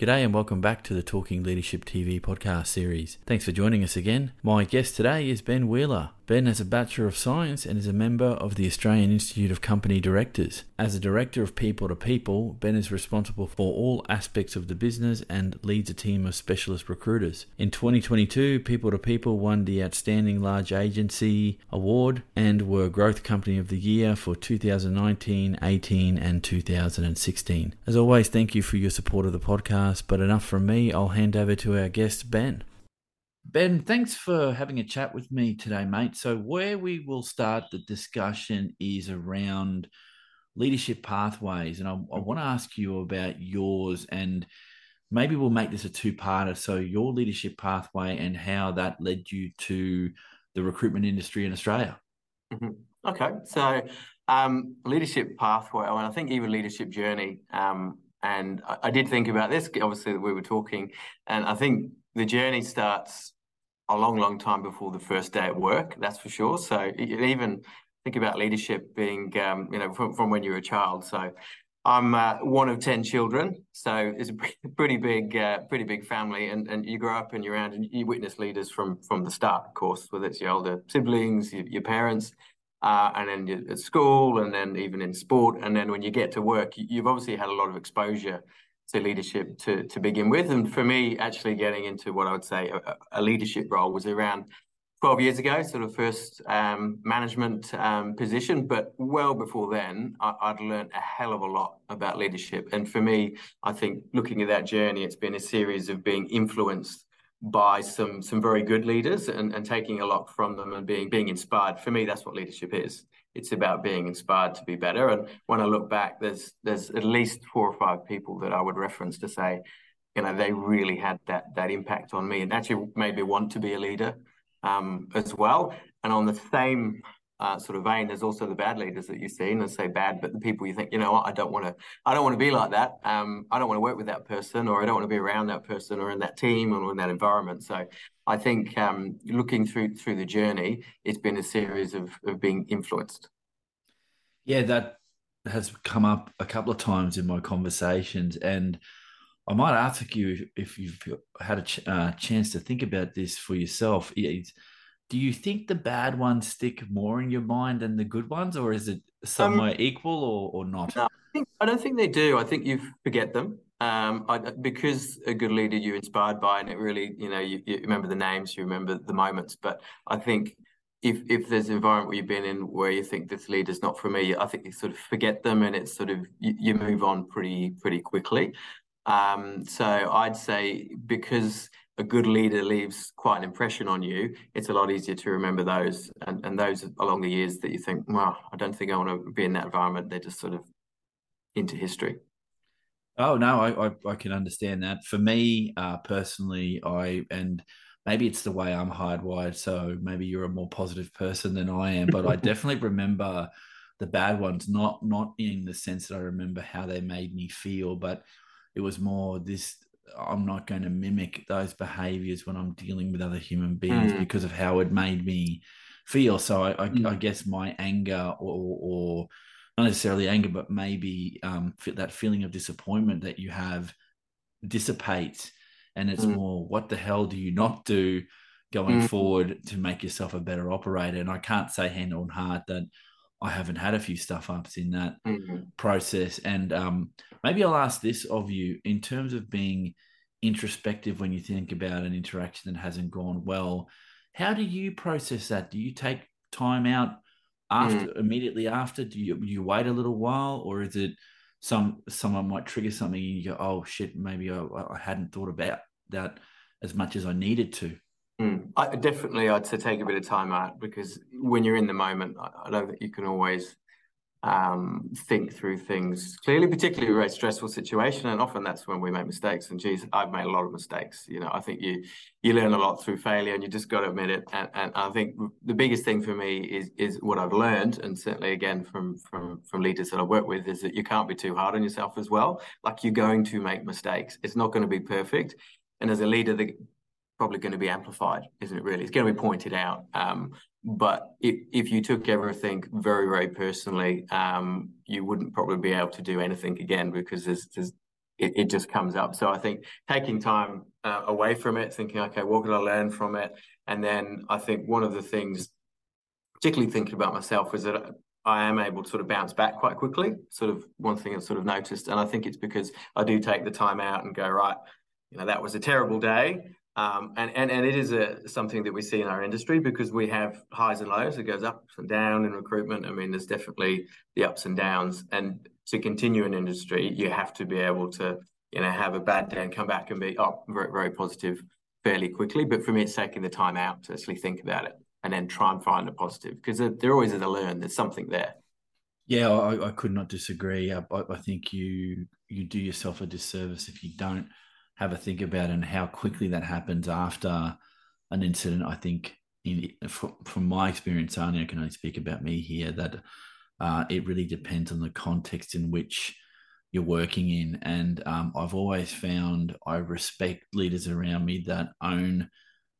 G'day and welcome back to the Talking Leadership TV podcast series. Thanks for joining us again. My guest today is Ben Wheeler. Ben has a Bachelor of Science and is a member of the Australian Institute of Company Directors. As a Director of people2people, Ben is responsible for all aspects of the business and leads a team of specialist recruiters. In 2022, people2people won the Outstanding Large Agency Award and were Growth Company of the Year for 2019, 18, and 2016. As always, thank you for your support of the podcast, but enough from me. I'll hand over to our guest, Ben. Ben, thanks for having a chat with me today, mate. So, where we will start the discussion is around leadership pathways. And I, I want to ask you about yours, and maybe we'll make this a two parter. So, your leadership pathway and how that led you to the recruitment industry in Australia. Mm-hmm. Okay. So, um, leadership pathway, and I think even leadership journey. Um, and I, I did think about this, obviously, that we were talking. And I think the journey starts a long, long time before the first day at work. That's for sure. So even think about leadership being, um, you know, from, from when you're a child. So I'm uh, one of ten children, so it's a pretty big, uh, pretty big family, and, and you grow up and you're around and you witness leaders from from the start, of course, whether it's your older siblings, your, your parents, uh, and then at school, and then even in sport, and then when you get to work, you've obviously had a lot of exposure to leadership to, to begin with. And for me, actually getting into what I would say a, a leadership role was around 12 years ago, sort of first um, management um, position. But well before then, I, would learned a hell of a lot about leadership. And for me, I think looking at that journey, it's been a series of being influenced by some some very good leaders and, and taking a lot from them and being being inspired. For me, that's what leadership is it's about being inspired to be better. And when I look back, there's there's at least four or five people that I would reference to say, you know, they really had that that impact on me and actually made me want to be a leader um, as well. And on the same uh, sort of vein, there's also the bad leaders that you've seen. And say bad, but the people you think, you know what, I don't want to, I don't want to be like that. Um, I don't want to work with that person, or I don't want to be around that person, or in that team, or in that environment. So I think um, looking through through the journey, it's been a series of of being influenced. Yeah, that has come up a couple of times in my conversations, and I might ask you if you've had a ch- uh, chance to think about this for yourself. It's, do you think the bad ones stick more in your mind than the good ones, or is it somewhere um, equal or, or not? No, I, think, I, don't think they do. I think you forget them. Um, I, because a good leader you're inspired by, and it really, you know, you, you, remember the names, you remember the moments. But I think if if there's an environment where you've been in where you think this leader's not for me, I think you sort of forget them, and it's sort of you, you move on pretty pretty quickly. Um, so I'd say because a good leader leaves quite an impression on you, it's a lot easier to remember those and, and those along the years that you think, well, I don't think I want to be in that environment. They're just sort of into history. Oh no, I, I, I can understand that. For me, uh, personally, I and maybe it's the way I'm hardwired. So maybe you're a more positive person than I am, but I definitely remember the bad ones. Not not in the sense that I remember how they made me feel, but it was more this I'm not going to mimic those behaviors when I'm dealing with other human beings mm. because of how it made me feel. So I, I, mm. I guess my anger or, or, not necessarily anger, but maybe um, that feeling of disappointment that you have dissipates. And it's mm. more, what the hell do you not do going mm. forward to make yourself a better operator? And I can't say hand on heart that I haven't had a few stuff ups in that mm-hmm. process. And um, maybe I'll ask this of you in terms of being introspective when you think about an interaction that hasn't gone well. How do you process that? Do you take time out after mm. immediately after? Do you you wait a little while, or is it some someone might trigger something and you go, oh shit, maybe I, I hadn't thought about that as much as I needed to? Mm. I, definitely, I'd say take a bit of time out because when you're in the moment, I, I don't think you can always um, think through things clearly, particularly with a stressful situation. And often that's when we make mistakes. And geez, I've made a lot of mistakes. You know, I think you you learn a lot through failure, and you just got to admit it. And, and I think the biggest thing for me is is what I've learned, and certainly again from from from leaders that I work with, is that you can't be too hard on yourself as well. Like you're going to make mistakes. It's not going to be perfect. And as a leader, the probably going to be amplified, isn't it? Really, it's going to be pointed out. Um, but if, if you took everything very, very personally, um, you wouldn't probably be able to do anything again because there's, there's it, it just comes up. So I think taking time uh, away from it, thinking, okay, what can I learn from it? And then I think one of the things, particularly thinking about myself, is that I am able to sort of bounce back quite quickly. Sort of one thing I've sort of noticed, and I think it's because I do take the time out and go right. You know, that was a terrible day. Um, and, and and it is a something that we see in our industry because we have highs and lows. It goes up and down in recruitment. I mean, there's definitely the ups and downs. And to continue an industry, you have to be able to you know have a bad day and come back and be oh very very positive fairly quickly. But for me, it's taking the time out to actually think about it and then try and find the positive because there always is a learn. There's something there. Yeah, I, I could not disagree. I, I think you you do yourself a disservice if you don't have a think about and how quickly that happens after an incident. I think, in, from, from my experience, only I can only speak about me here, that uh, it really depends on the context in which you're working in. And um, I've always found I respect leaders around me that own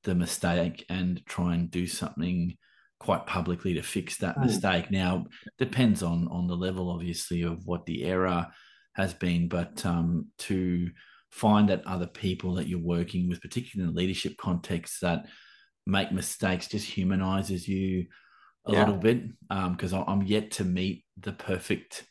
the mistake and try and do something quite publicly to fix that mm. mistake. Now, depends on on the level, obviously, of what the error has been, but um, to find that other people that you're working with, particularly in the leadership context, that make mistakes just humanizes you a yeah. little bit. Because um, I'm yet to meet the perfect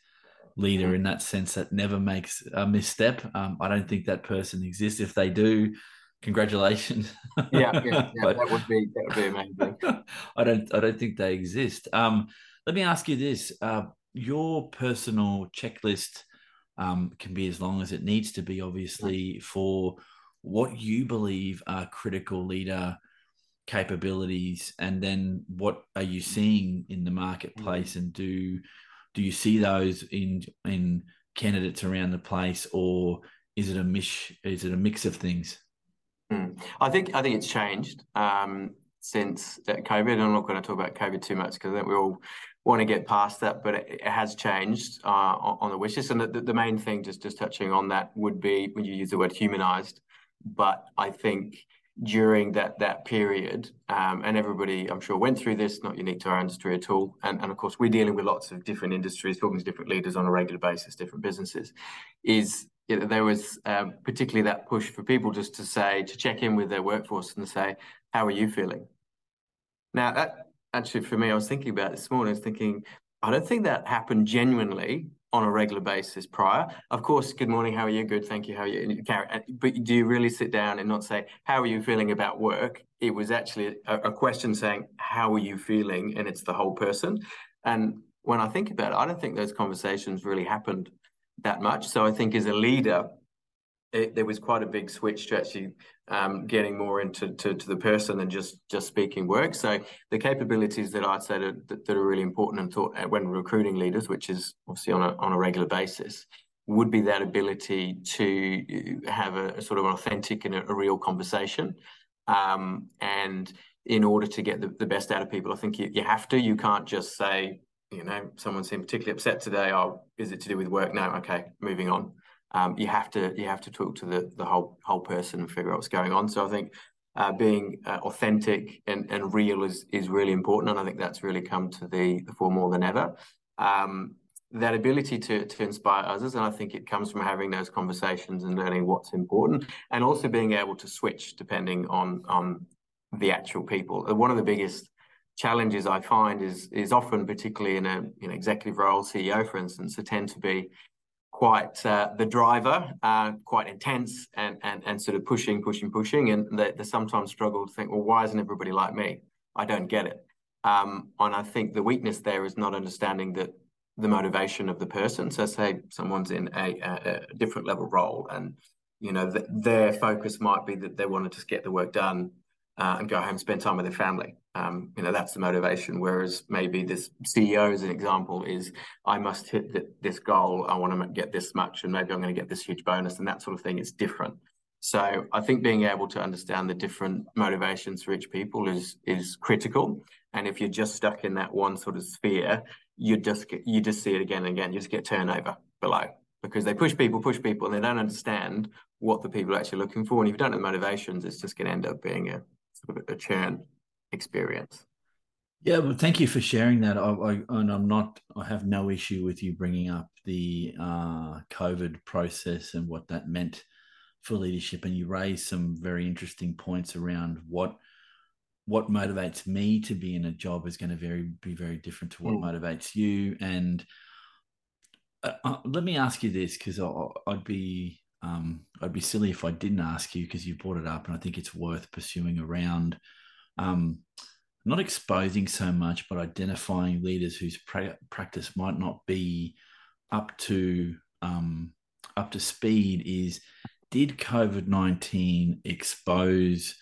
leader mm-hmm. in that sense that never makes a misstep. Um, I don't think that person exists. If they do, congratulations. yeah, yeah, yeah but, that would be that would be amazing. I don't I don't think they exist. Um, let me ask you this: uh, your personal checklist um, can be as long as it needs to be, obviously, for what you believe are critical leader capabilities, and then what are you seeing in the marketplace, and do do you see those in in candidates around the place, or is it a mish? Is it a mix of things? Mm. I think I think it's changed um, since COVID. I'm not going to talk about COVID too much because I think we all want to get past that, but it, it has changed uh, on, the wish list. And the, the, main thing, just just touching on that, would be when you use the word humanized. But I think during that that period, um, and everybody, I'm sure, went through this, not unique to our industry at all. And, and of course, we're dealing with lots of different industries, talking to different leaders on a regular basis, different businesses. Is there was um, particularly that push for people just to say to check in with their workforce and say, "How are you feeling?" Now, that actually, for me, I was thinking about this morning. I was thinking, I don't think that happened genuinely on a regular basis prior. Of course, good morning, how are you? Good, thank you, how are you? But do you really sit down and not say, how are you feeling about work? It was actually a, a question saying, how are you feeling? And it's the whole person. And when I think about it, I don't think those conversations really happened that much. So I think as a leader, it, there was quite a big switch to actually um, getting more into to, to, the person than just just speaking work. So the capabilities that I'd say that, that are really important and thought uh, when recruiting leaders, which is obviously on a on a regular basis, would be that ability to have a, a sort of authentic and a, a real conversation. Um, and in order to get the, the best out of people, I think you, you have to. You can't just say, you know, someone seemed particularly upset today. Oh, is it to do with work? No, okay, moving on um, you have to you have to talk to the the whole whole person and figure out what's going on. So I think uh, being uh, authentic and, and real is is really important, and I think that's really come to the, the fore more than ever. Um, that ability to to inspire others, and I think it comes from having those conversations and learning what's important, and also being able to switch depending on on the actual people. One of the biggest challenges I find is is often, particularly in a know, executive role, CEO, for instance, they tend to be quite uh, the driver, uh, quite intense and, and and sort of pushing, pushing, pushing. And they, they sometimes struggle to think, well, why isn't everybody like me? I don't get it. Um, and I think the weakness there is not understanding that the motivation of the person. So, say someone's in a, a, a different level role, and you know th- their focus might be that they want to just get the work done uh, and go home, spend time with their family. Um, you know, that's the motivation. Whereas maybe this CEO, as an example, is I must hit th- this goal. I want to get this much, and maybe I'm going to get this huge bonus, and that sort of thing. is different. So I think being able to understand the different motivations for each people is is critical. And if you're just stuck in that one sort of sphere, you just get, you just see it again and again. You just get turnover below because they push people, push people, and they don't understand what the people are actually looking for. And if you don't the motivations, it's just going to end up being a sort of a churn experience. Yeah, well, thank you for sharing that. I, I, and I'm not, I have no issue with you bringing up the uh, COVID process and what that meant for leadership. And you raised some very interesting points around what what motivates me to be in a job is going to very be very different to what mm. motivates you. And uh, uh, let me ask you this, because I'd be um, I'd be silly if I didn't ask you because you brought it up, and I think it's worth pursuing around. Um, not exposing so much, but identifying leaders whose pra- practice might not be up to um, up to speed. Is did COVID nineteen expose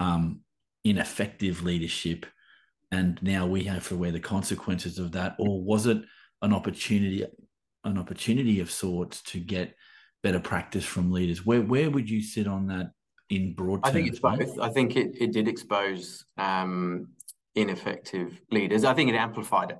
um, ineffective leadership, and now we have to wear the consequences of that, or was it an opportunity an opportunity of sorts to get better practice from leaders? Where where would you sit on that in broad terms? I think it's both. I think it, it did expose um, ineffective leaders. I think it amplified it,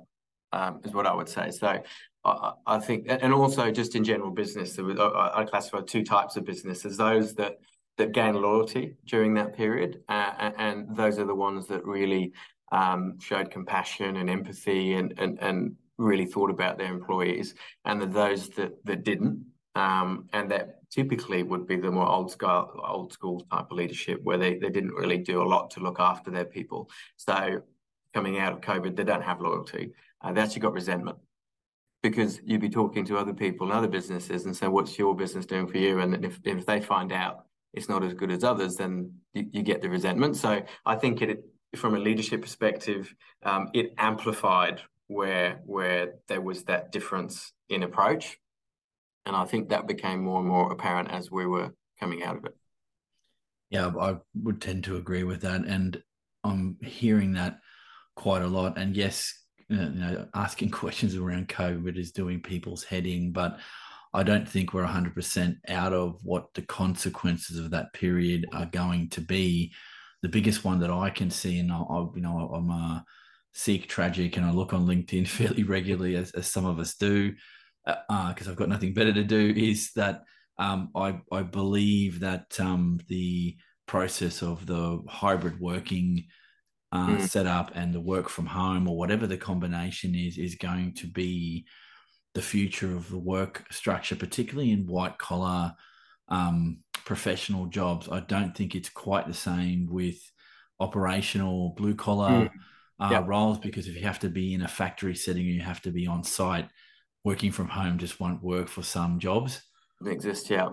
um, is what I would say. So I, I, think, and also just in general business, was, I, I classify two types of businesses: those that that gain loyalty during that period, uh, and those are the ones that really um, showed compassion and empathy and, and and really thought about their employees, and those that that didn't. Um, and that typically would be the more old school, old school type of leadership where they, they didn't really do a lot to look after their people. So coming out of COVID, they don't have loyalty. Uh, they actually got resentment because you'd be talking to other people and other businesses and say, what's your business doing for you? And if, if they find out it's not as good as others, then you, you get the resentment. So I think it, from a leadership perspective, um, it amplified where where there was that difference in approach and I think that became more and more apparent as we were coming out of it. Yeah, I would tend to agree with that. And I'm hearing that quite a lot. And yes, uh, you know, asking questions around COVID is doing people's head in, but I don't think we're 100% out of what the consequences of that period are going to be. The biggest one that I can see, and I, you know, I'm a Seek Tragic and I look on LinkedIn fairly regularly, as, as some of us do because uh, I've got nothing better to do, is that um, I, I believe that um, the process of the hybrid working uh, mm. setup and the work from home or whatever the combination is, is going to be the future of the work structure, particularly in white collar um, professional jobs. I don't think it's quite the same with operational blue collar mm. uh, yep. roles because if you have to be in a factory setting, you have to be on site working from home just won't work for some jobs. It exists, yeah.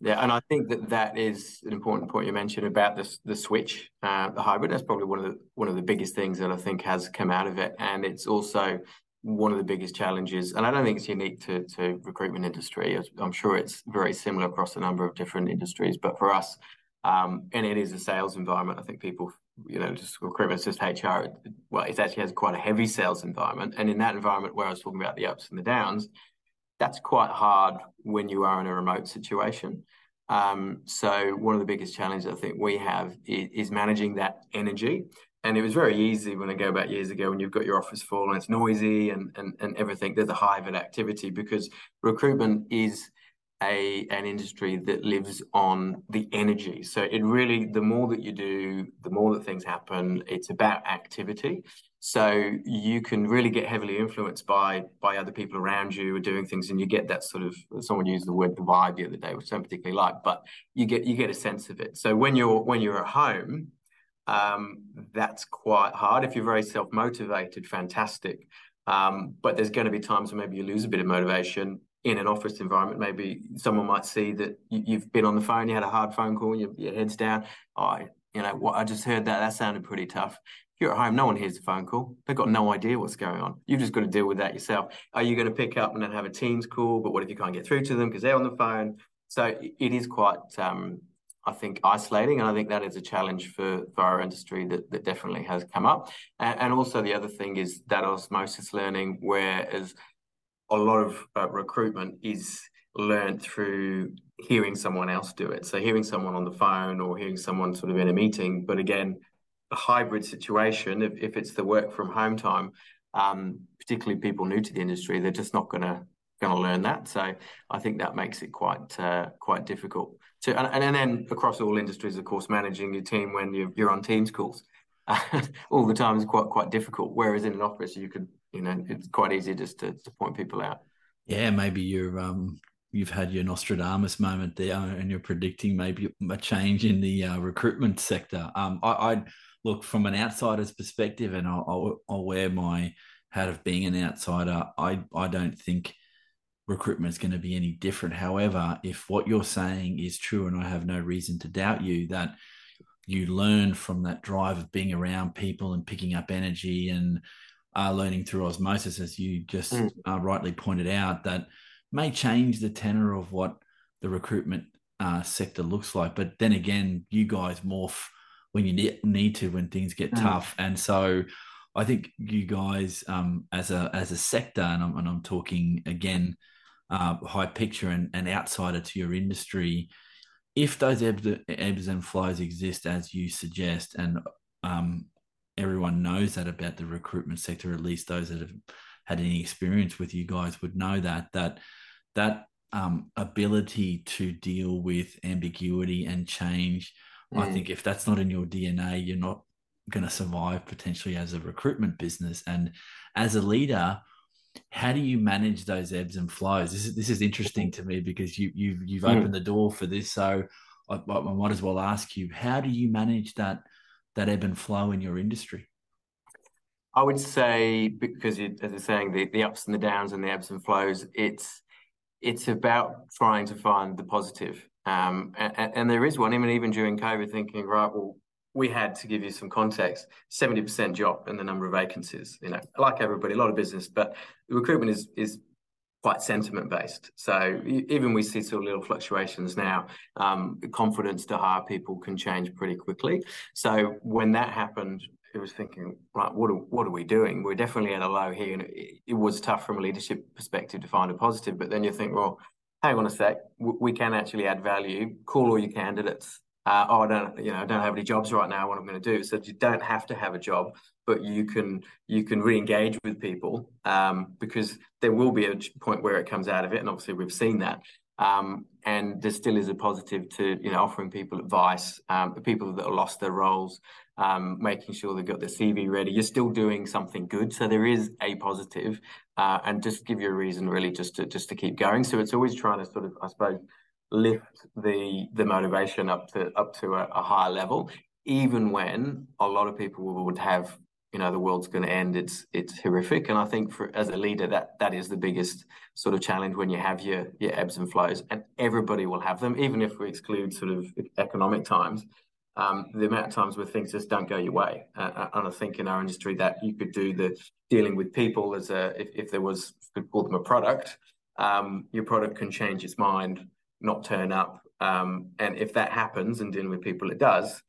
Yeah, and I think that that is an important point you mentioned about this the switch, uh, the hybrid. That's probably one of the one of the biggest things that I think has come out of it, and it's also one of the biggest challenges. And I don't think it's unique to to recruitment industry. I'm sure it's very similar across a number of different industries, but for us, um, and it is a sales environment. I think people you know, just recruitment, just HR. Well, it actually has quite a heavy sales environment, and in that environment where I was talking about the ups and the downs, that's quite hard when you are in a remote situation. Um, so one of the biggest challenges I think we have is, is, managing that energy. And it was very easy when I go back years ago when you've got your office full and it's noisy and, and, and everything. There's a hive of activity because recruitment is a an industry that lives on the energy. So it really, the more that you do, the more that things happen. It's about activity. So you can really get heavily influenced by by other people around you are doing things, and you get that sort of. Someone used the word the vibe the other day, which I don't particularly like, but you get you get a sense of it. So when you're when you're at home, um, that's quite hard. If you're very self motivated, fantastic. Um, but there's going to be times when maybe you lose a bit of motivation in an office environment, maybe someone might see that you've been on the phone, you had a hard phone call, your, your head's down. Oh, you know what? I just heard that. That sounded pretty tough. You're at home, no one hears the phone call. They've got no idea what's going on. You've just got to deal with that yourself. Are you going to pick up and then have a Teams call? But what if you can't get through to them because they're on the phone? So it is quite, um, I think, isolating, and I think that is a challenge for, for our industry that, that definitely has come up. And, and also the other thing is that osmosis learning, whereas a lot of uh, recruitment is learned through hearing someone else do it. So hearing someone on the phone or hearing someone sort of in a meeting. But again, a hybrid situation, if, if it's the work from home time, um, particularly people new to the industry, they're just not going to going to learn that. So I think that makes it quite uh, quite difficult to. And, and then across all industries, of course, managing your team when you're, you're on Teams calls. all the time is quite quite difficult. Whereas in an office, you could you know it's quite easy just to, to point people out. Yeah, maybe you're um you've had your Nostradamus moment there, and you're predicting maybe a change in the uh, recruitment sector. Um, I, I look from an outsider's perspective, and I'll, I'll, I'll wear my hat of being an outsider. I I don't think recruitment is going to be any different. However, if what you're saying is true, and I have no reason to doubt you, that you learn from that drive of being around people and picking up energy and uh, learning through osmosis, as you just mm. uh, rightly pointed out, that may change the tenor of what the recruitment uh, sector looks like. But then again, you guys morph when you need to when things get mm. tough, and so I think you guys, um, as a as a sector, and I'm, and I'm talking again, uh, high picture and, and outsider to your industry, if those ebbs, ebbs and flows exist as you suggest, and um, everyone knows that about the recruitment sector, at least those that have had any experience with you guys would know that that that um, ability to deal with ambiguity and change. Mm. I think if that's not in your DNA, you're not going to survive potentially as a recruitment business. And as a leader, how do you manage those ebbs and flows? This is this is interesting to me because you you've you've mm. opened the door for this. So I, I, might as well ask you, how do you manage that that ebb and flow in your industry? I would say because you, as you're saying, the, the ups and the downs and the ebbs and flows, it's it's about trying to find the positive. Um, and, and, there is one. Mean, even during COVID, thinking, right, well, we had to give you some context 70% drop in the number of vacancies you know like everybody a lot of business but recruitment is is quite sentiment based so even we see sort of little fluctuations now um, confidence to hire people can change pretty quickly. So when that happened it was thinking right what are, what are we doing? We're definitely at a low here and it, it was tough from a leadership perspective to find a positive but then you think well hang on a sec. We can actually add value. Call all your candidates uh, oh, I don't, you know, I don't have any jobs right now. What I'm going to do? So you don't have to have a job, but you can you can re-engage with people um, because there will be a point where it comes out of it, and obviously we've seen that. Um, and there still is a positive to you know offering people advice, um, people that have lost their roles, um, making sure they've got their CV ready. You're still doing something good, so there is a positive, uh, and just give you a reason really just to just to keep going. So it's always trying to sort of, I suppose lift the the motivation up to up to a, a higher level, even when a lot of people would have you know the world's going to end it's it's horrific. And i think for as a leader that that is the biggest sort of challenge when you have your your ebbs and flows and everybody will have them even if we exclude sort of economic times. Um, the amount of times where things just don't go your way. Uh, and i think in our industry that you could do the dealing with people as a if, if there was could call them a product um, your product can change its mind not turn up. Um, and if that happens and dealing with people it does,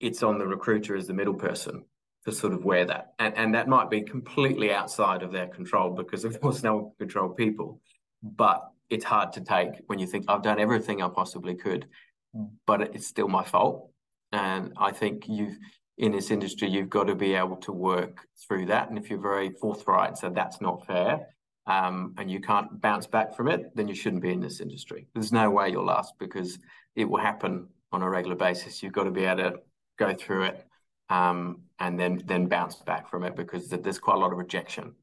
it's on the recruiter as the middle person to sort of wear that. And, and that might be completely outside of their control because, of course, no one can control people. But it's hard to take when you think, I've done everything I possibly could, but it's still my fault. And I think you've, in this industry, you've got to be able to work through that. And if you're very forthright, so that's not fair, um, and you can't bounce back from it, then you shouldn't be in this industry. There's no way you'll last because it will happen on a regular basis. You've got to be able to go through it um, and then then bounce back from it because there's quite a lot of rejection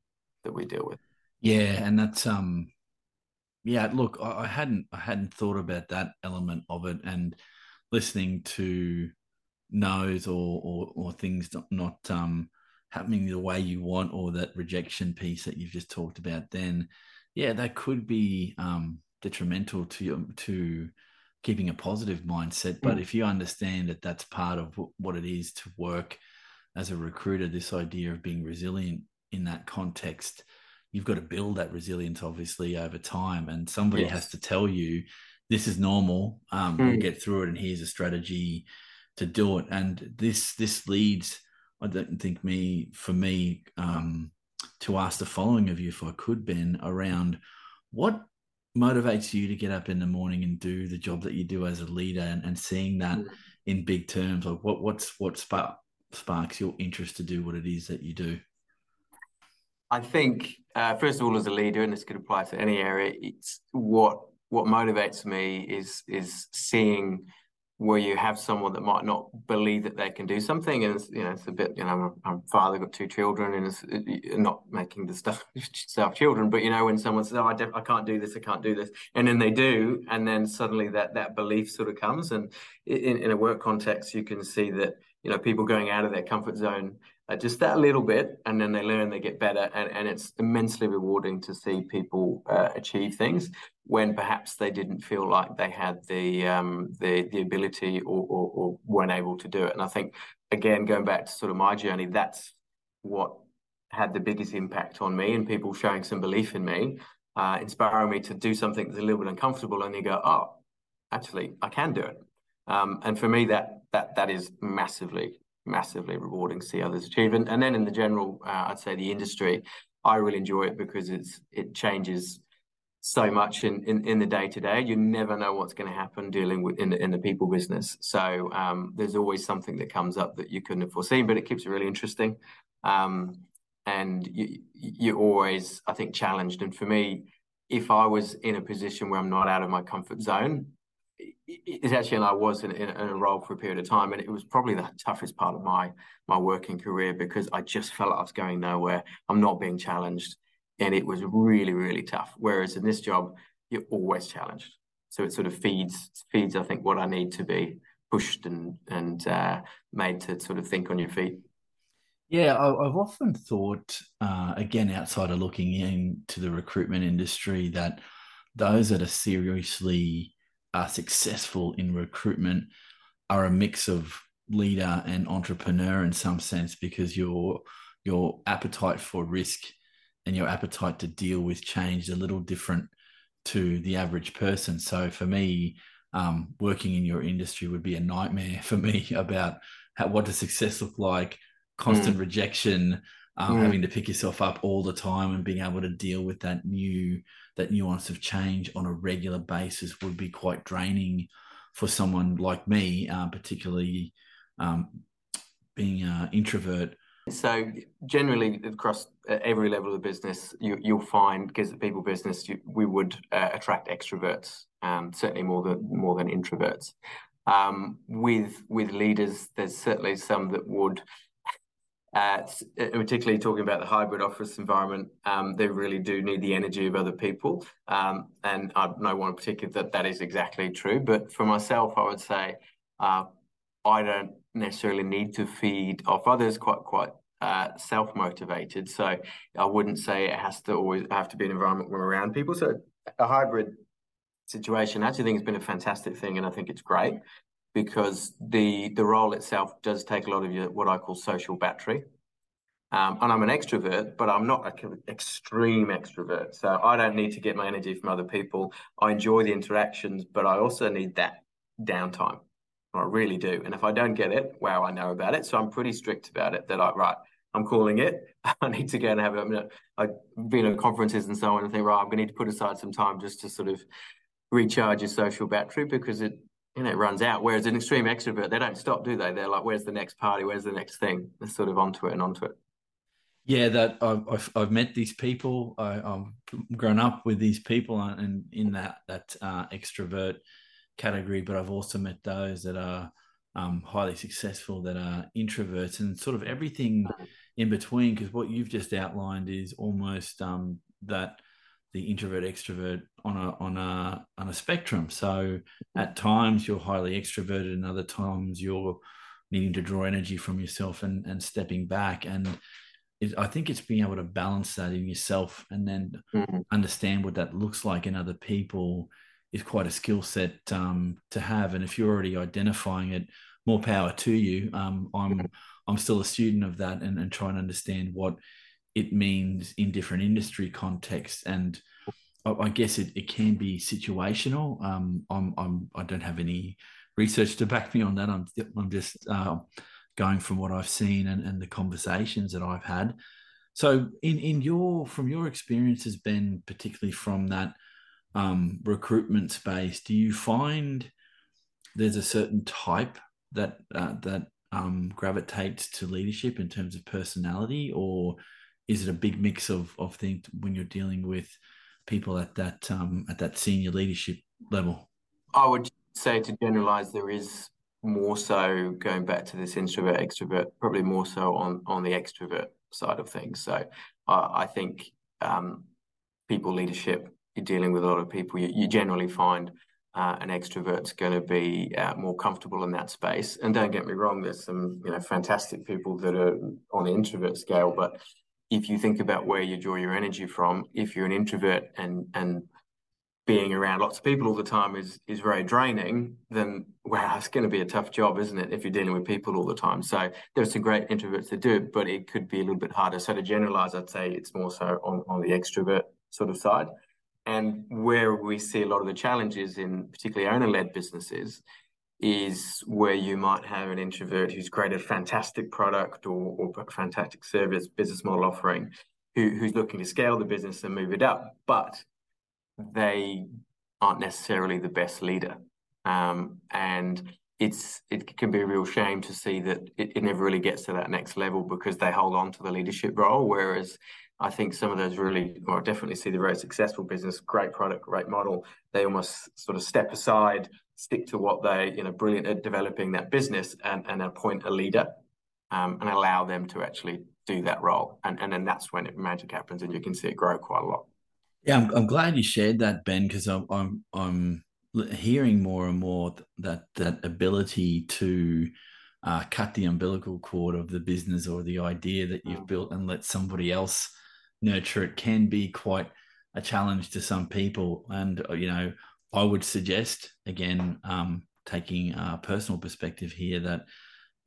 that we deal with. Yeah, and that's um, yeah. Look, I, I hadn't I hadn't thought about that element of it, and listening to no's or or, or things not, not um happening the way you want or that rejection piece that you've just talked about then yeah that could be um, detrimental to your, to keeping a positive mindset but mm. if you understand that that's part of what it is to work as a recruiter this idea of being resilient in that context you've got to build that resilience obviously over time and somebody yes. has to tell you this is normal um, mm. we'll get through it and here's a strategy to do it and this this leads I don't think me for me um, to ask the following of you, if I could, Ben, around what motivates you to get up in the morning and do the job that you do as a leader, and, and seeing that mm. in big terms, like what what's what spark, sparks your interest to do what it is that you do. I think uh, first of all, as a leader, and this could apply to any area, it's what what motivates me is is seeing where you have someone that might not believe that they can do something, and it's, you know, it's a bit, you know, I'm father, got two children, and it's it, not making the stuff self children, but you know, when someone says, "Oh, I, def- I can't do this, I can't do this," and then they do, and then suddenly that that belief sort of comes, and in, in a work context, you can see that you know people going out of their comfort zone uh, just that little bit, and then they learn, they get better, and, and it's immensely rewarding to see people uh, achieve things when perhaps they didn't feel like they had the um, the the ability or, or, or weren't able to do it. And I think again, going back to sort of my journey, that's what had the biggest impact on me, and people showing some belief in me, uh, inspiring me to do something that's a little bit uncomfortable, and you go, oh, actually, I can do it. Um, and for me, that that that is massively massively rewarding to see others achieve. And, and then in the general, uh, I'd say the industry, I really enjoy it because it's it changes so much in, in, in the day to day. You never know what's going to happen dealing with in the, in the people business. So um, there's always something that comes up that you couldn't have foreseen, but it keeps it really interesting. Um, and you, you're always, I think, challenged. And for me, if I was in a position where I'm not out of my comfort zone, it's actually, and I was in, in, in, a role for a period of time, and it was probably the toughest part of my my working career because I just felt like I was going nowhere. I'm not being challenged, and it was really, really tough. Whereas in this job, you're always challenged, so it sort of feeds feeds. I think what I need to be pushed and and uh, made to sort of think on your feet. Yeah, I've often thought, uh, again, outside of looking into the recruitment industry, that those that are seriously are successful in recruitment are a mix of leader and entrepreneur in some sense because your your appetite for risk and your appetite to deal with change is a little different to the average person. So for me, um, working in your industry would be a nightmare for me about how, what does success look like, constant mm. rejection, um, mm. having to pick yourself up all the time and being able to deal with that new that nuance of change on a regular basis would be quite draining for someone like me, uh, particularly um, being an introvert. So generally across uh, every level of the business, you, will find because the people business, you, we would uh, attract extroverts, um, certainly more than more than introverts. Um, with with leaders, there's certainly some that would particularly talking about the hybrid office environment, um, they really do need the energy of other people. Um, and I know one in particular that that is exactly true. But for myself, I would say uh, I don't necessarily need to feed off others. Quite quite uh, self motivated. So I wouldn't say it has to always have to be an environment where we're around people. So a hybrid situation, I actually think it's been a fantastic thing, and I think it's great because the the role itself does take a lot of your what I call social battery. Um, and I'm an extrovert, but I'm not an extreme extrovert. So I don't need to get my energy from other people. I enjoy the interactions, but I also need that downtime. I really do. And if I don't get it, wow, I know about it. So I'm pretty strict about it that I, right, I'm calling it. I need to go and have a minute. I've been at conferences and so on and think, right, I'm going to need to put aside some time just to sort of recharge your social battery because it know, it runs out. Whereas an extreme extrovert, they don't stop, do they? They're like, where's the next party? Where's the next thing? They're sort of onto it and onto it. Yeah, that I've I've met these people. I, have grown up with these people, and in that that uh, extrovert category. But I've also met those that are um, highly successful that are introverts, and sort of everything in between. Because what you've just outlined is almost um, that the introvert extrovert on a on a on a spectrum. So at times you're highly extroverted, and other times you're needing to draw energy from yourself and and stepping back. And it, I think it's being able to balance that in yourself and then mm-hmm. understand what that looks like in other people is quite a skill set um, to have. And if you're already identifying it, more power to you. Um, I'm mm-hmm. I'm still a student of that and, and trying to understand what it means in different industry contexts and I, guess it, it can be situational. Um, I'm, I'm I don't have any research to back me on that. I'm I'm just uh, going from what I've seen and, and the conversations that I've had. So in in your from your experiences, Ben, particularly from that um, recruitment space, do you find there's a certain type that uh, that um, gravitates to leadership in terms of personality, or is it a big mix of of things when you're dealing with people at that um, at that senior leadership level? I would say to generalize, there is more so going back to this introvert extrovert, probably more so on on the extrovert side of things. So uh, I think um, people leadership, you're dealing with a lot of people. You, you generally find uh, an extrovert's going to be uh, more comfortable in that space. And don't get me wrong, there's some you know fantastic people that are on the introvert scale, but if you think about where you draw your energy from, if you're an introvert and and being around lots of people all the time is is very draining, then wow, it's going to be a tough job, isn't it? If you're dealing with people all the time. So there's some great introverts that do it, but it could be a little bit harder. So to generalize, I'd say it's more so on, on the extrovert sort of side. And where we see a lot of the challenges in particularly owner-led businesses is where you might have an introvert who's created a fantastic product or, or fantastic service, business model offering, who, who's looking to scale the business and move it up. But they aren't necessarily the best leader. Um, and it's it can be a real shame to see that it, it, never really gets to that next level because they hold on to the leadership role. Whereas I think some of those really, or definitely see the very successful business, great product, great model, they almost sort of step aside, stick to what they, you know, brilliant at developing that business and, and appoint a leader um, and allow them to actually do that role. And, and then that's when it, magic happens and you can see it grow quite a lot. Yeah, I'm, I'm glad you shared that, Ben, because I'm, I'm I'm hearing more and more that that ability to uh, cut the umbilical cord of the business or the idea that you've mm. built and let somebody else nurture it can be quite a challenge to some people. And uh, you know, I would suggest again, um, taking a personal perspective here, that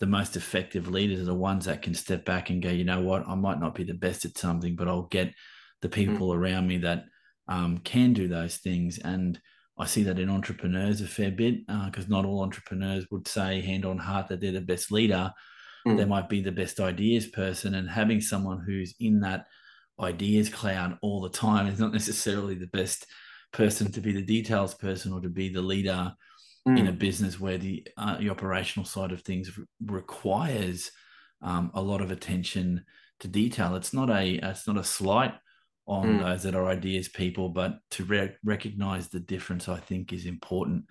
the most effective leaders are the ones that can step back and go, you know what, I might not be the best at something, but I'll get the mm. people mm. around me that um, can do those things. And I see that in entrepreneurs a fair bit because uh, not all entrepreneurs would say hand on heart that they're the best leader. Mm. They might be the best ideas person, and having someone who's in that ideas cloud all the time is not necessarily the best person to be the details person or to be the leader mm. in a business where the uh, the operational side of things requires um, a lot of attention to detail. It's not a it's not a slight on mm. those that are ideas people, but to re- recognize the difference, I think, is important.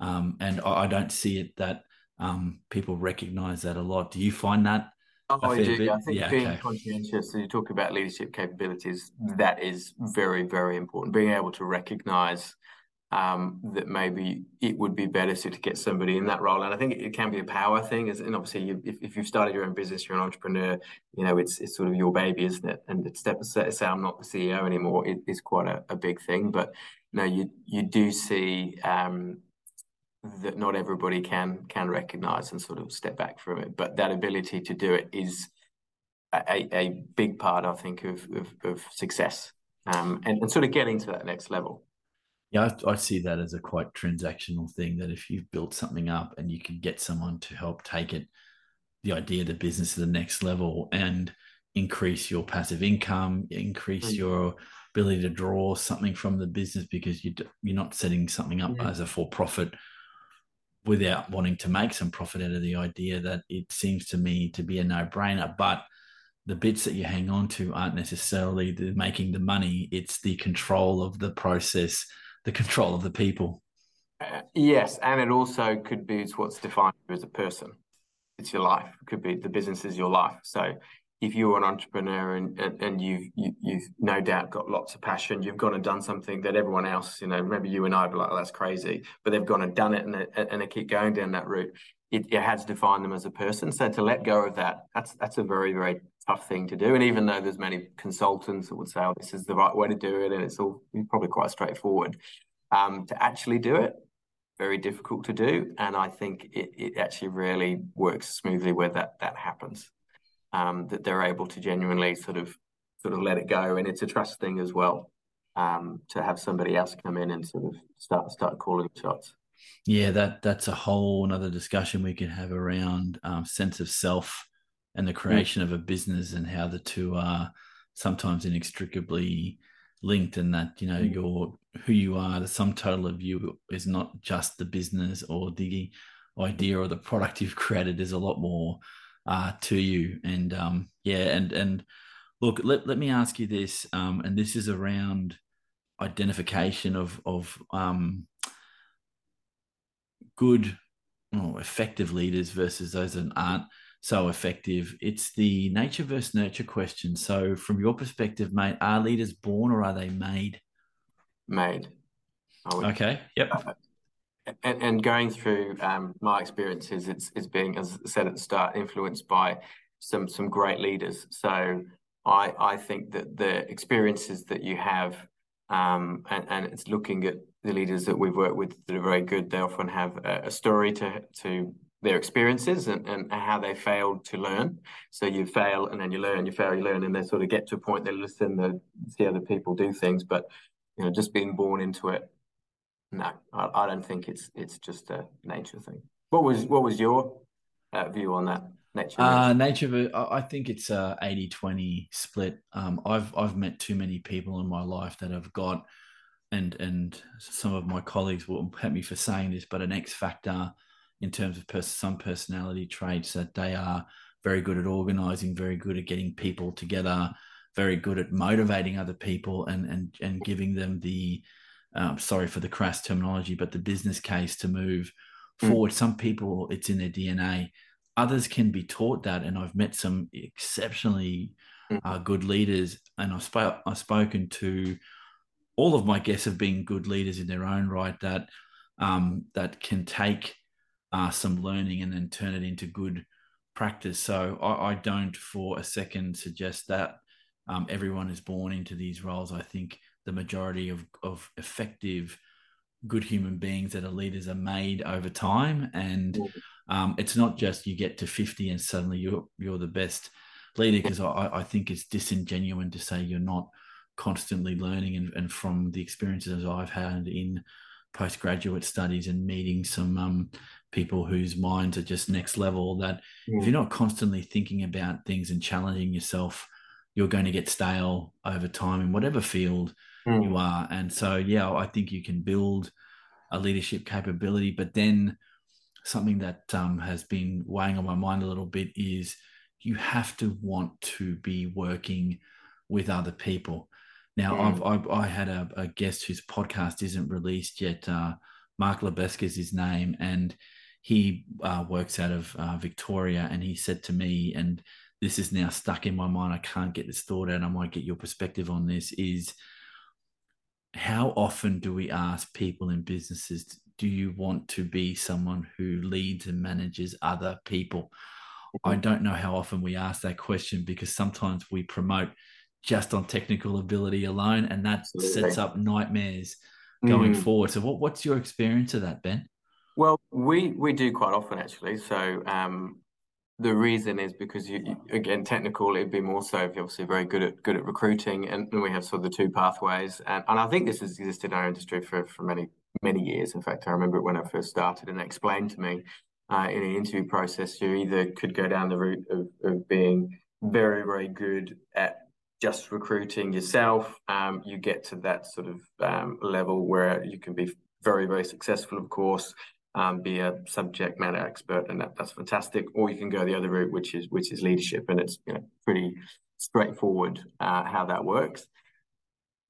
Um, and I, I, don't see it that um, people recognize that a lot. Do you find that? Oh, I do. I think yeah, being okay. conscientious, so you talk about leadership capabilities, that is very, very important. Being able to recognize um, that maybe it would be better to, to get somebody in that role. And I think it can be a power thing. and obviously, you, if, if you've started your own business, you're an entrepreneur, you know, it's it's sort of your baby, isn't it? And to step say, say I'm not the CEO anymore it, is quite a, a big thing. But you know, you you do see um, that not everybody can can recognize and sort of step back from it. But that ability to do it is a, a big part, I think, of of, of success um, and, and sort of getting to that next level. Yeah, I, I, see that as a quite transactional thing. That if you've built something up and you can get someone to help take it, the idea of the business to the next level and increase your passive income, increase mm-hmm. your ability to draw something from the business because you you're not setting something up mm-hmm. as a for profit without wanting to make some profit out of the idea. That it seems to me to be a no brainer, but the bits that you hang on to aren't necessarily the making the money it's the control of the process the control of the people. Uh, yes, and it also could be it's what's defined you as a person. It's your life. It could be the business is your life. So if you're an entrepreneur and, and, and you've you, have you have no doubt got lots of passion, you've gone and done something that everyone else, you know, maybe you and I be like, oh, that's crazy, but they've gone and done it and they, and they keep going down that route. It, it has defined them as a person. So to let go of that, that's that's a very very tough thing to do. And even though there's many consultants that would say, "Oh, this is the right way to do it," and it's all probably quite straightforward, um, to actually do it, very difficult to do. And I think it, it actually really works smoothly where that that happens. Um, that they're able to genuinely sort of sort of let it go, and it's a trust thing as well. Um, to have somebody else come in and sort of start start calling shots. Yeah, that that's a whole another discussion we could have around um, sense of self and the mm. creation mm. of a business and how the two are sometimes inextricably linked and that you know mm. your who you are the sum total of you is not just the business or the idea or the product you've created there's a lot more uh, to you and um, yeah and and look let, let me ask you this um, and this is around identification of of um, good, oh, effective leaders versus those that aren't so effective. It's the nature versus nurture question. So, from your perspective, mate, are leaders born or are they made? Made. Okay. Yep. And, and, going through um, my experiences, it's it's being, as I said at the start, influenced by some some great leaders. So I I think that the experiences that you have, um, and, and it's looking at the leaders that we've worked with that are very good. They often have a, a story to to their experiences and, and how they failed to learn. So you fail and then you learn, you fail, you learn, and they sort of get to a point they listen, they see other people do things, but you know, just being born into it. No, I, I don't think it's it's just a nature thing. What was what was your uh, view on that? Nature, uh, nature. I think it's a 80-20 split. Um, I've I've met too many people in my life that have got, and and some of my colleagues will hate me for saying this, but an X factor in terms of pers- some personality traits that they are very good at organizing, very good at getting people together, very good at motivating other people and and and giving them the um, sorry for the crass terminology, but the business case to move mm. forward. Some people it's in their DNA. Others can be taught that, and I've met some exceptionally mm. uh, good leaders, and I've, sp- I've spoken to all of my guests have been good leaders in their own right that um, that can take uh, some learning and then turn it into good practice. So I, I don't for a second suggest that um, everyone is born into these roles. I think the majority of, of effective, good human beings that are leaders are made over time. And um, it's not just you get to 50 and suddenly you're, you're the best leader, because I, I think it's disingenuous to say you're not constantly learning. And, and from the experiences I've had in postgraduate studies and meeting some um, people whose minds are just next level that if you're not constantly thinking about things and challenging yourself you're going to get stale over time in whatever field mm. you are and so yeah i think you can build a leadership capability but then something that um, has been weighing on my mind a little bit is you have to want to be working with other people now mm. I've, I've, i had a, a, guest whose podcast isn't released yet uh, mark lebeska is his name and he uh, works out of uh, Victoria, and he said to me, and this is now stuck in my mind. I can't get this thought out. I might get your perspective on this. Is how often do we ask people in businesses, do you want to be someone who leads and manages other people? I mm-hmm. don't know how often we ask that question because sometimes we promote just on technical ability alone, and that Absolutely. sets up nightmares going mm. forward. So, what, what's your experience of that, Ben? Well, we we do quite often actually. So um, the reason is because you, you, again technical it'd be more so if you're obviously very good at good at recruiting and, and we have sort of the two pathways and, and I think this has existed in our industry for, for many many years. In fact, I remember it when I first started and explained to me uh, in an interview process you either could go down the route of, of being very very good at just recruiting yourself. Um, you get to that sort of um, level where you can be very very successful, of course um, be a subject matter expert, and that, that's fantastic. Or you can go the other route, which is which is leadership, and it's you know pretty straightforward uh, how that works.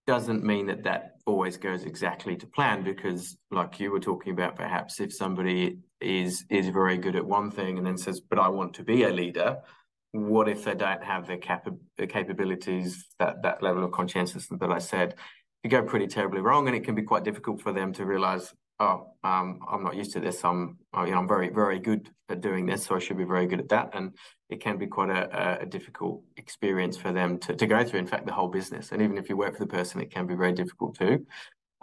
Doesn't mean that that always goes exactly to plan because, like you were talking about, perhaps if somebody is is very good at one thing and then says, "But I want to be a leader," what if they don't have the, cap- the capabilities, that that level of conscientiousness that I said? It go pretty terribly wrong, and it can be quite difficult for them to realize oh, um, I'm not used to this. I'm, know, I'm very, very good at doing this, so I should be very good at that. And it can be quite a, a difficult experience for them to, to go through. In fact, the whole business, and even if you work for the person, it can be very difficult too.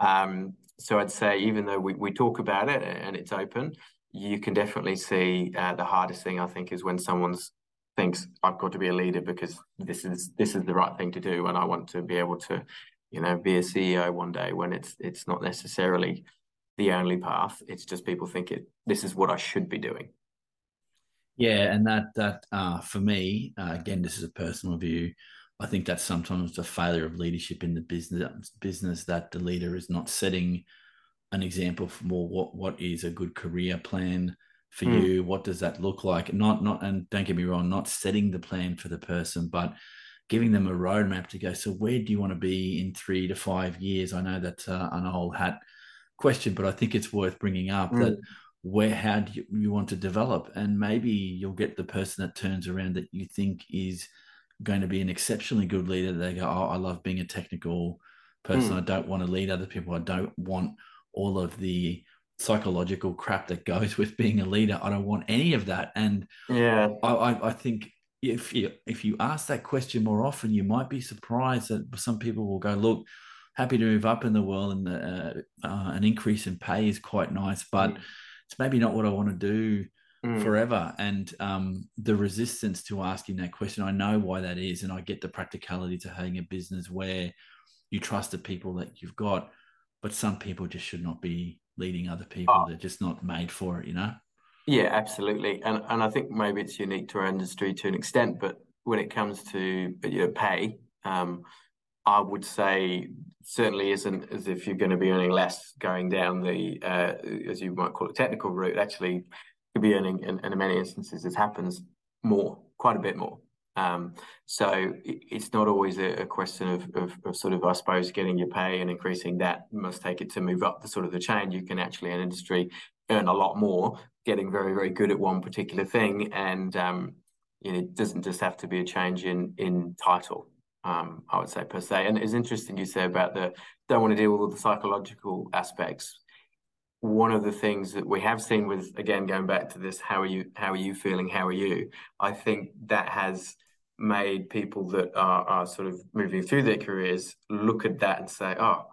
Um, so I'd say, even though we, we talk about it and it's open, you can definitely see uh, the hardest thing I think is when someone's thinks I've got to be a leader because this is this is the right thing to do, and I want to be able to, you know, be a CEO one day when it's it's not necessarily the only path. It's just people think it. This is what I should be doing. Yeah, and that that uh, for me, uh, again, this is a personal view. I think that's sometimes the failure of leadership in the business business that the leader is not setting an example for more what what is a good career plan for mm. you. What does that look like? Not not and don't get me wrong, not setting the plan for the person, but giving them a roadmap to go. So where do you want to be in three to five years? I know that's uh, an old hat question, but I think it's worth bringing up mm. that where how do you, you want to develop? And maybe you'll get the person that turns around that you think is going to be an exceptionally good leader. They go oh i love being a technical person. Mm. i don't want to lead other people. I don't want all of the psychological crap that goes with being a leader. I don't want any of that. And yeah. I i think if you if you ask that question more often you might be surprised that some people will go look happy to move up in the world and uh, uh, an increase in pay is quite nice but mm it's maybe not what I want to do mm. forever. And um, the resistance to asking that question, I know why that is. And I get the practicality to having a business where you trust the people that you've got, but some people just should not be leading other people. Oh. They're just not made for it, you know? Yeah, absolutely. And and I think maybe it's unique to our industry to an extent, but when it comes to you know, pay, um, I would say certainly isn't as if you're going to be earning less going down the, uh, as you might call it, technical route. Actually, could be earning, in, in many instances, it happens more, quite a bit more. Um, so it's not always a, question of, of, of, sort of, I suppose, getting your pay and increasing that. Must take it to move up the sort of the chain. You can actually, in industry, earn a lot more, getting very, very good at one particular thing, and um, you know, it doesn't just have to be a change in in title um, I would say per se. And it's interesting you say about the don't want to deal with all the psychological aspects. One of the things that we have seen with again going back to this, how are you? How are you feeling? How are you? I think that has made people that are, are sort of moving through their careers look at that and say, oh.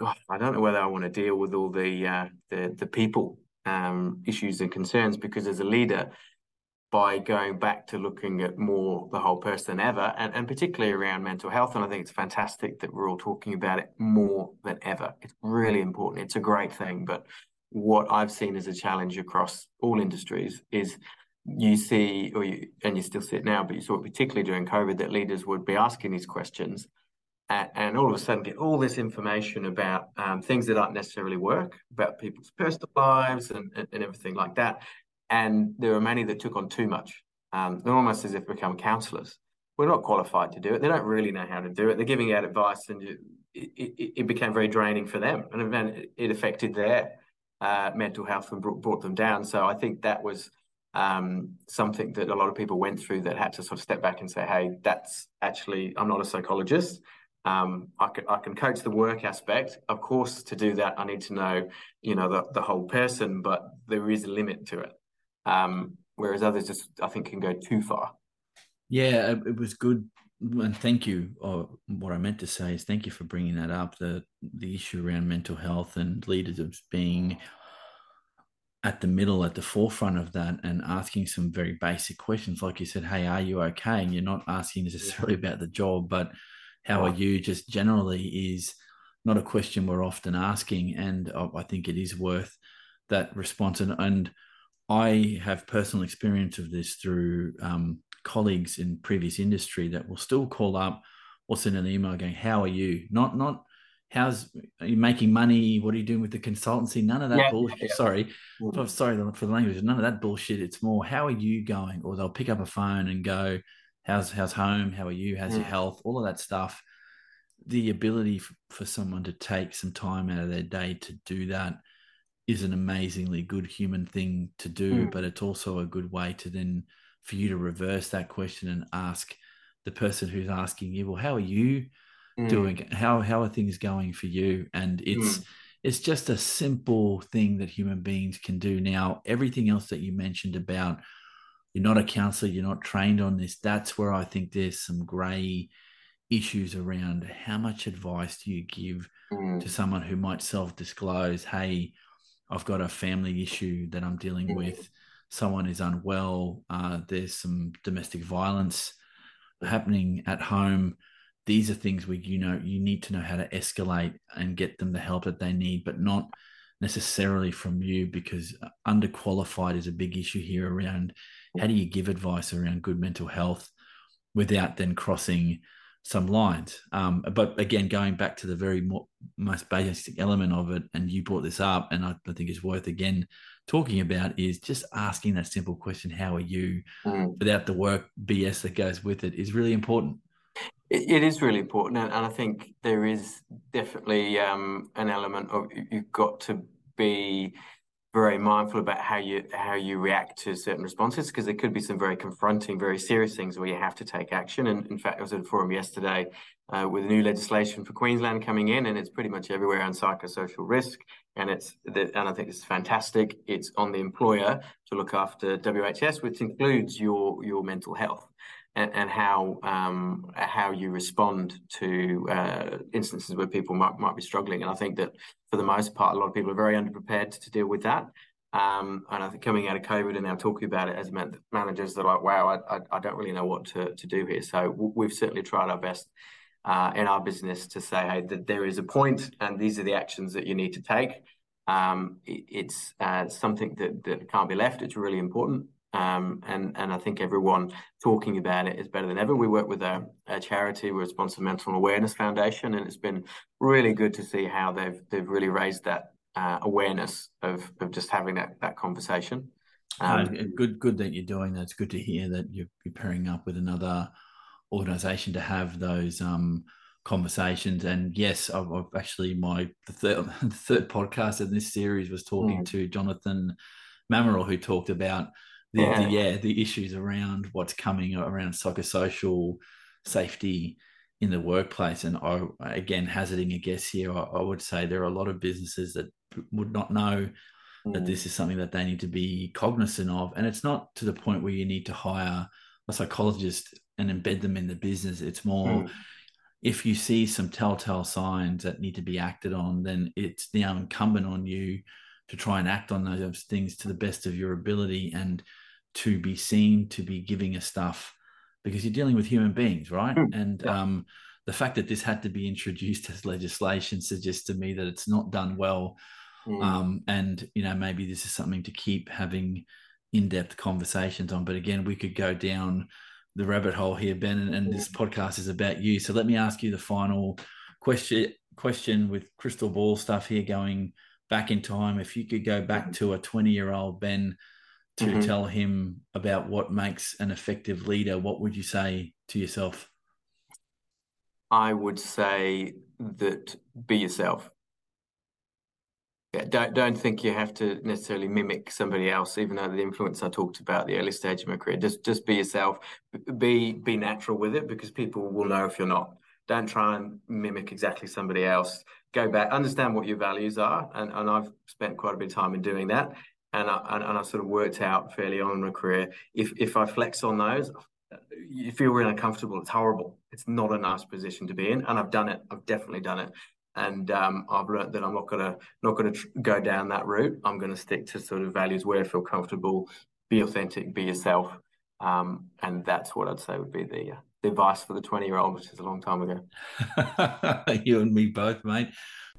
God, I don't know whether I want to deal with all the uh, the, the people um, issues and concerns because as a leader, by going back to looking at more the whole person than ever, and, and particularly around mental health. And I think it's fantastic that we're all talking about it more than ever. It's really important. It's a great thing. But what I've seen as a challenge across all industries is you see, or you, and you still see it now, but you saw it particularly during COVID that leaders would be asking these questions. And, all of a sudden, get all this information about um, things that aren't necessarily work, about people's personal lives and, and, and everything like that and there are many that took on too much. Um, they're almost as if become counsellors. We're not qualified to do it. They don't really know how to do it. They're giving out advice, and it, it, it became very draining for them, and it affected their uh, mental health and brought, brought, them down. So I think that was um, something that a lot of people went through that had to sort of step back and say, "Hey, that's actually I'm not a psychologist. Um, I can I can coach the work aspect. Of course, to do that, I need to know, you know, the the whole person, but there is a limit to it um, whereas others just I think can go too far. Yeah, it was good, and thank you. Or what I meant to say is thank you for bringing that up. The the issue around mental health and leaders of being at the middle, at the forefront of that, and asking some very basic questions, like you said, "Hey, are you okay?" And you're not asking necessarily about the job, but how are you? Just generally is not a question we're often asking, and I think it is worth that response. And, and I have personal experience of this through um, colleagues in previous industry that will still call up or send an email going, "How are you?" Not not how's are you making money? What are you doing with the consultancy? None of that yeah, bullshit. Yeah. Sorry, mm-hmm. sorry for the language. None of that bullshit. It's more, how are you going? Or they'll pick up a phone and go, "How's how's home? How are you? How's mm. your health?" All of that stuff. The ability for, for someone to take some time out of their day to do that is an amazingly good human thing to do, mm. but it's also a good way to then for you to reverse that question and ask the person who's asking you, well, how are you mm. doing? How how are things going for you? And it's mm. it's just a simple thing that human beings can do. Now, everything else that you mentioned about you're not a counselor, you're not trained on this, that's where I think there's some grey issues around how much advice do you give mm. to someone who might self-disclose, hey, I've got a family issue that I'm dealing mm-hmm. with. Someone is unwell. Uh, there's some domestic violence happening at home. These are things where you know you need to know how to escalate and get them the help that they need, but not necessarily from you because underqualified is a big issue here around how do you give advice around good mental health without then crossing some lines. Um, but again, going back to the very mo- most basic element of it, and you brought this up, and I, I, think it's worth again talking about is just asking that simple question: "How are you?" Mm. Without the work BS that goes with it is really important. it, it is really important, and, and, I think there is definitely um, an element of you've got to be very mindful about how you how you react to certain responses because there could be some very confronting, very serious things where you have to take action. And in fact, I was at a forum yesterday uh, with new legislation for Queensland coming in, and it's pretty much everywhere on psychosocial risk. And it's and I think it's fantastic. It's on the employer to look after WHS, which includes your your mental health and, and how um, how you respond to uh, instances where people might might be struggling. And I think that for the most part, a lot of people are very underprepared to deal with that. Um, and I think coming out of COVID and now talking about it as managers, they're like, "Wow, I, I, I don't really know what to, to do here." So we've certainly tried our best uh, in our business to say, "Hey, that there is a point, and these are the actions that you need to take." Um, it, it's uh, something that, that can't be left. It's really important. Um, and and I think everyone talking about it is better than ever. We work with a, a charity, we're Responsive Mental Awareness Foundation, and it's been really good to see how they've they've really raised that uh, awareness of of just having that that conversation. Um, uh, good, good that you're doing that. It's good to hear that you're, you're pairing up with another organisation to have those um, conversations. And yes, I've, I've, actually my the third the third podcast in this series was talking mm. to Jonathan Mamerel, who talked about the, yeah. The, yeah, the issues around what's coming around psychosocial safety in the workplace. And I, again, hazarding a guess here, I, I, would say there are a lot of businesses that would not know mm. that this is something that they need to be cognizant of. And it's not to the point where you need to hire a psychologist and embed them in the business. It's more mm. if you see some telltale signs that need to be acted on, then it's now incumbent on you to try and act on those things to the best of your ability and to be seen, to be giving us stuff, because you're dealing with human beings, right? Mm, and yeah. um, the fact that this had to be introduced as legislation suggests to me that it's not done well. Mm. Um, and you know, maybe this is something to keep having in-depth conversations on. But again, we could go down the rabbit hole here, Ben, and, and this podcast is about you. So let me ask you the final question question with crystal ball stuff here going back in time. If you could go back mm. to a 20 year old Ben to mm-hmm. tell him about what makes an effective leader, what would you say to yourself? I would say that be yourself. Yeah, don't don't think you have to necessarily mimic somebody else, even though the influence I talked about the early stage of my career. Just just be yourself. Be be natural with it because people will know if you're not. Don't try and mimic exactly somebody else. Go back, understand what your values are, and, and I've spent quite a bit of time in doing that and I, and, and I sort of worked out fairly on in my career. If if I flex on those, you feel really uncomfortable. It's horrible. It's not a nice position to be in, and I've done it. I've definitely done it, and um, I've learned that I'm not gonna not gonna tr- go down that route. I'm gonna stick to sort of values where I feel comfortable. Be authentic. Be yourself. Um, and that's what I'd say would be the uh, the advice for the 20 year old, which is a long time ago. you and me both, mate.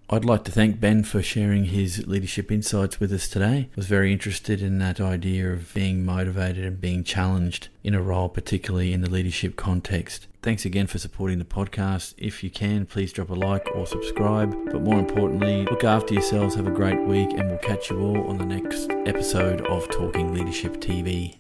I'd like to thank Ben for sharing his leadership insights with us today. I was very interested in that idea of being motivated and being challenged in a role, particularly in the leadership context. Thanks again for supporting the podcast. If you can, please drop a like or subscribe. But more importantly, look after yourselves, have a great week, and we'll catch you all on the next episode of Talking Leadership TV.